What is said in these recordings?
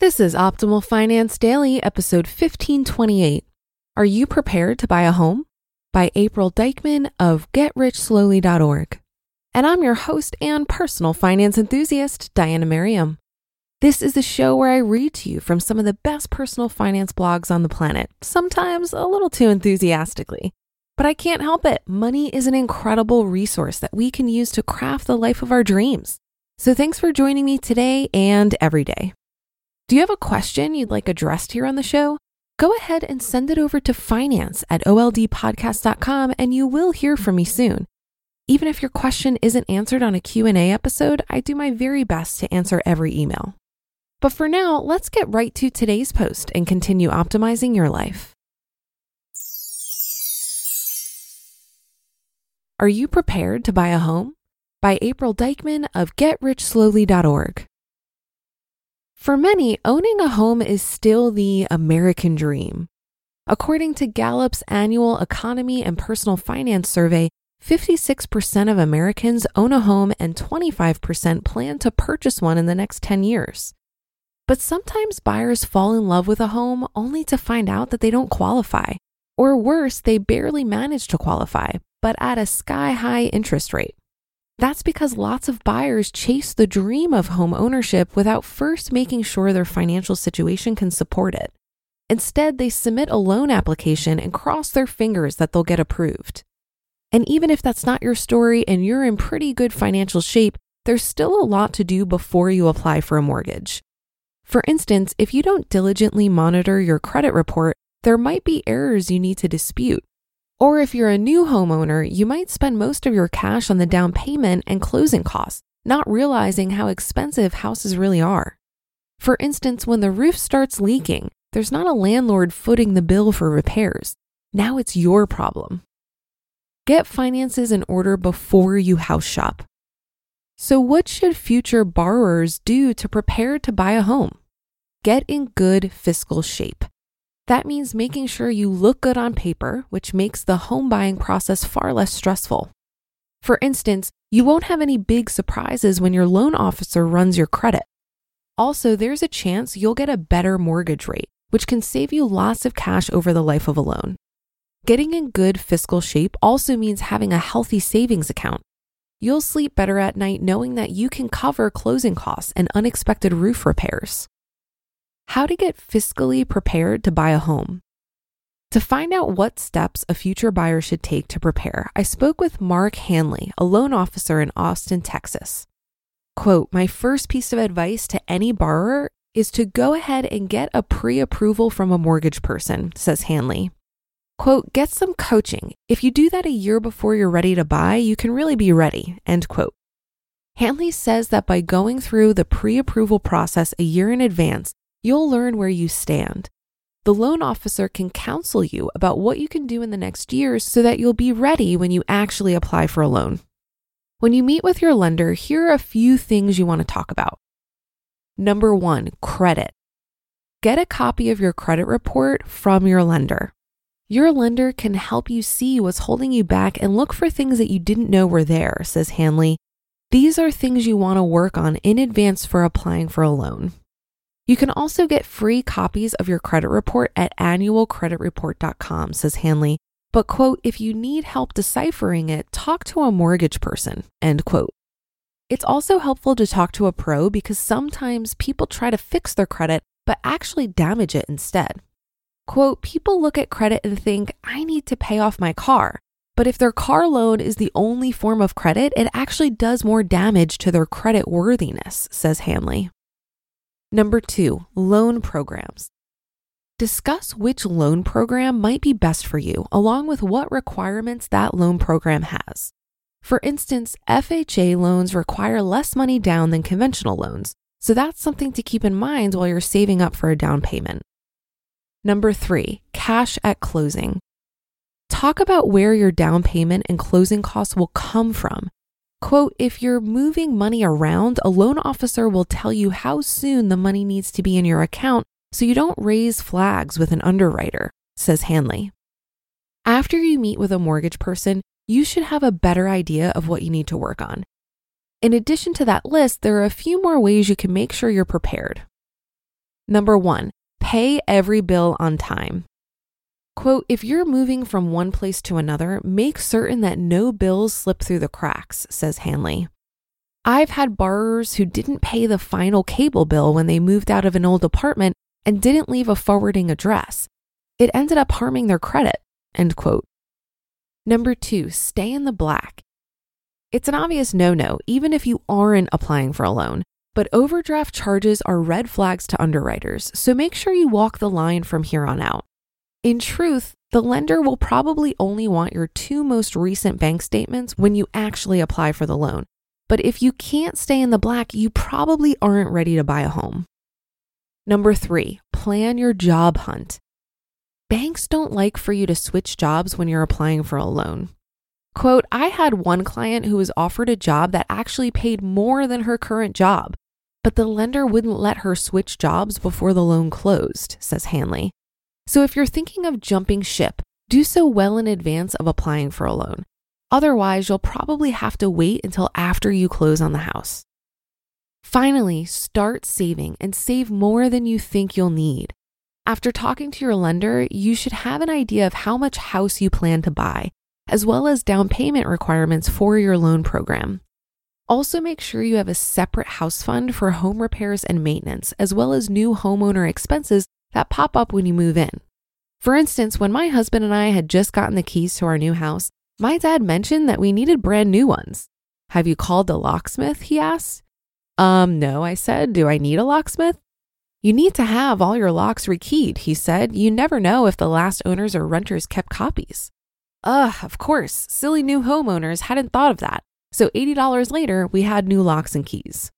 This is Optimal Finance Daily, episode 1528. Are you prepared to buy a home? By April Dykman of GetRichSlowly.org. And I'm your host and personal finance enthusiast, Diana Merriam. This is the show where I read to you from some of the best personal finance blogs on the planet, sometimes a little too enthusiastically. But I can't help it. Money is an incredible resource that we can use to craft the life of our dreams. So thanks for joining me today and every day. Do you have a question you'd like addressed here on the show? Go ahead and send it over to finance at oldpodcast.com and you will hear from me soon. Even if your question isn't answered on a Q&A episode, I do my very best to answer every email. But for now, let's get right to today's post and continue optimizing your life. Are you prepared to buy a home? By April Dykman of GetRichSlowly.org. For many, owning a home is still the American dream. According to Gallup's annual Economy and Personal Finance Survey, 56% of Americans own a home and 25% plan to purchase one in the next 10 years. But sometimes buyers fall in love with a home only to find out that they don't qualify. Or worse, they barely manage to qualify, but at a sky high interest rate. That's because lots of buyers chase the dream of home ownership without first making sure their financial situation can support it. Instead, they submit a loan application and cross their fingers that they'll get approved. And even if that's not your story and you're in pretty good financial shape, there's still a lot to do before you apply for a mortgage. For instance, if you don't diligently monitor your credit report, there might be errors you need to dispute. Or if you're a new homeowner, you might spend most of your cash on the down payment and closing costs, not realizing how expensive houses really are. For instance, when the roof starts leaking, there's not a landlord footing the bill for repairs. Now it's your problem. Get finances in order before you house shop. So, what should future borrowers do to prepare to buy a home? Get in good fiscal shape. That means making sure you look good on paper, which makes the home buying process far less stressful. For instance, you won't have any big surprises when your loan officer runs your credit. Also, there's a chance you'll get a better mortgage rate, which can save you lots of cash over the life of a loan. Getting in good fiscal shape also means having a healthy savings account. You'll sleep better at night knowing that you can cover closing costs and unexpected roof repairs how to get fiscally prepared to buy a home. To find out what steps a future buyer should take to prepare, I spoke with Mark Hanley, a loan officer in Austin, Texas. Quote, My first piece of advice to any borrower is to go ahead and get a pre approval from a mortgage person, says Hanley. Quote, get some coaching. If you do that a year before you're ready to buy, you can really be ready, end quote. Hanley says that by going through the pre approval process a year in advance, you'll learn where you stand. The loan officer can counsel you about what you can do in the next years so that you'll be ready when you actually apply for a loan. When you meet with your lender, here are a few things you want to talk about. Number one, credit. Get a copy of your credit report from your lender. Your lender can help you see what's holding you back and look for things that you didn't know were there, says Hanley. These are things you want to work on in advance for applying for a loan. You can also get free copies of your credit report at annualcreditreport.com, says Hanley. But, quote, if you need help deciphering it, talk to a mortgage person, end quote. It's also helpful to talk to a pro because sometimes people try to fix their credit but actually damage it instead. Quote, people look at credit and think, I need to pay off my car. But if their car loan is the only form of credit, it actually does more damage to their credit worthiness, says Hanley. Number two, loan programs. Discuss which loan program might be best for you, along with what requirements that loan program has. For instance, FHA loans require less money down than conventional loans, so that's something to keep in mind while you're saving up for a down payment. Number three, cash at closing. Talk about where your down payment and closing costs will come from Quote, if you're moving money around, a loan officer will tell you how soon the money needs to be in your account so you don't raise flags with an underwriter, says Hanley. After you meet with a mortgage person, you should have a better idea of what you need to work on. In addition to that list, there are a few more ways you can make sure you're prepared. Number one, pay every bill on time. Quote, if you're moving from one place to another, make certain that no bills slip through the cracks, says Hanley. I've had borrowers who didn't pay the final cable bill when they moved out of an old apartment and didn't leave a forwarding address. It ended up harming their credit. End quote. Number two, stay in the black. It's an obvious no no, even if you aren't applying for a loan. But overdraft charges are red flags to underwriters, so make sure you walk the line from here on out. In truth, the lender will probably only want your two most recent bank statements when you actually apply for the loan. But if you can't stay in the black, you probably aren't ready to buy a home. Number three, plan your job hunt. Banks don't like for you to switch jobs when you're applying for a loan. Quote, I had one client who was offered a job that actually paid more than her current job, but the lender wouldn't let her switch jobs before the loan closed, says Hanley. So if you're thinking of jumping ship, do so well in advance of applying for a loan. Otherwise, you'll probably have to wait until after you close on the house. Finally, start saving and save more than you think you'll need. After talking to your lender, you should have an idea of how much house you plan to buy, as well as down payment requirements for your loan program. Also, make sure you have a separate house fund for home repairs and maintenance, as well as new homeowner expenses that pop up when you move in. For instance, when my husband and I had just gotten the keys to our new house, my dad mentioned that we needed brand new ones. Have you called the locksmith? He asked. Um, no, I said. Do I need a locksmith? You need to have all your locks rekeyed, he said. You never know if the last owners or renters kept copies. Ugh, of course, silly new homeowners hadn't thought of that. So $80 later, we had new locks and keys.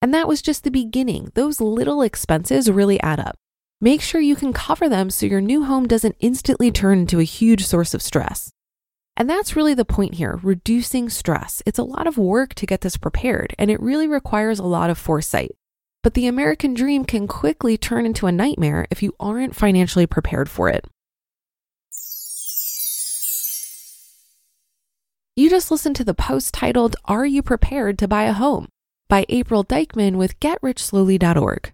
And that was just the beginning. Those little expenses really add up. Make sure you can cover them so your new home doesn't instantly turn into a huge source of stress. And that's really the point here reducing stress. It's a lot of work to get this prepared, and it really requires a lot of foresight. But the American dream can quickly turn into a nightmare if you aren't financially prepared for it. You just listened to the post titled, Are You Prepared to Buy a Home? by April Dykman with GetRichSlowly.org.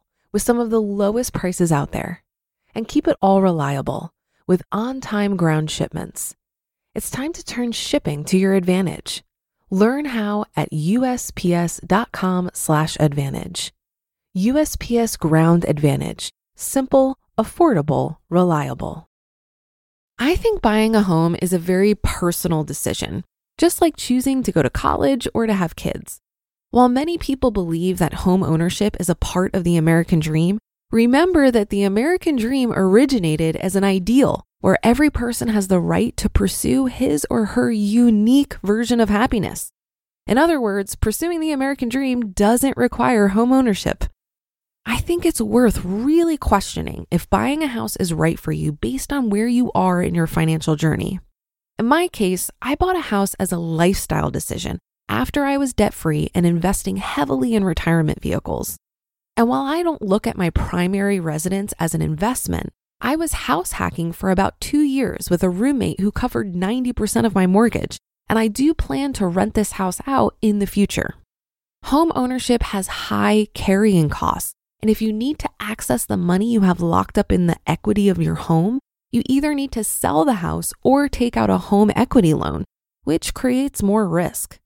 with some of the lowest prices out there. And keep it all reliable with on time ground shipments. It's time to turn shipping to your advantage. Learn how at USPS.com/slash advantage. USPS Ground Advantage. Simple, affordable, reliable. I think buying a home is a very personal decision, just like choosing to go to college or to have kids. While many people believe that home ownership is a part of the American dream, remember that the American dream originated as an ideal where every person has the right to pursue his or her unique version of happiness. In other words, pursuing the American dream doesn't require home ownership. I think it's worth really questioning if buying a house is right for you based on where you are in your financial journey. In my case, I bought a house as a lifestyle decision after I was debt free and investing heavily in retirement vehicles. And while I don't look at my primary residence as an investment, I was house hacking for about two years with a roommate who covered 90% of my mortgage, and I do plan to rent this house out in the future. Home ownership has high carrying costs and if you need to access the money you have locked up in the equity of your home, you either need to sell the house or take out a home equity loan, which creates more risk.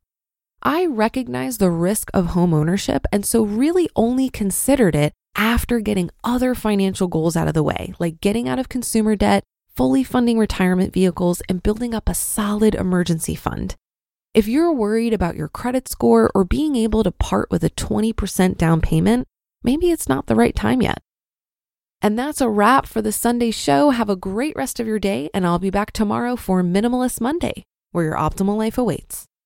I recognize the risk of home ownership and so really only considered it after getting other financial goals out of the way, like getting out of consumer debt, fully funding retirement vehicles, and building up a solid emergency fund. If you're worried about your credit score or being able to part with a 20% down payment, maybe it's not the right time yet. And that's a wrap for the Sunday show. Have a great rest of your day, and I'll be back tomorrow for Minimalist Monday, where your optimal life awaits.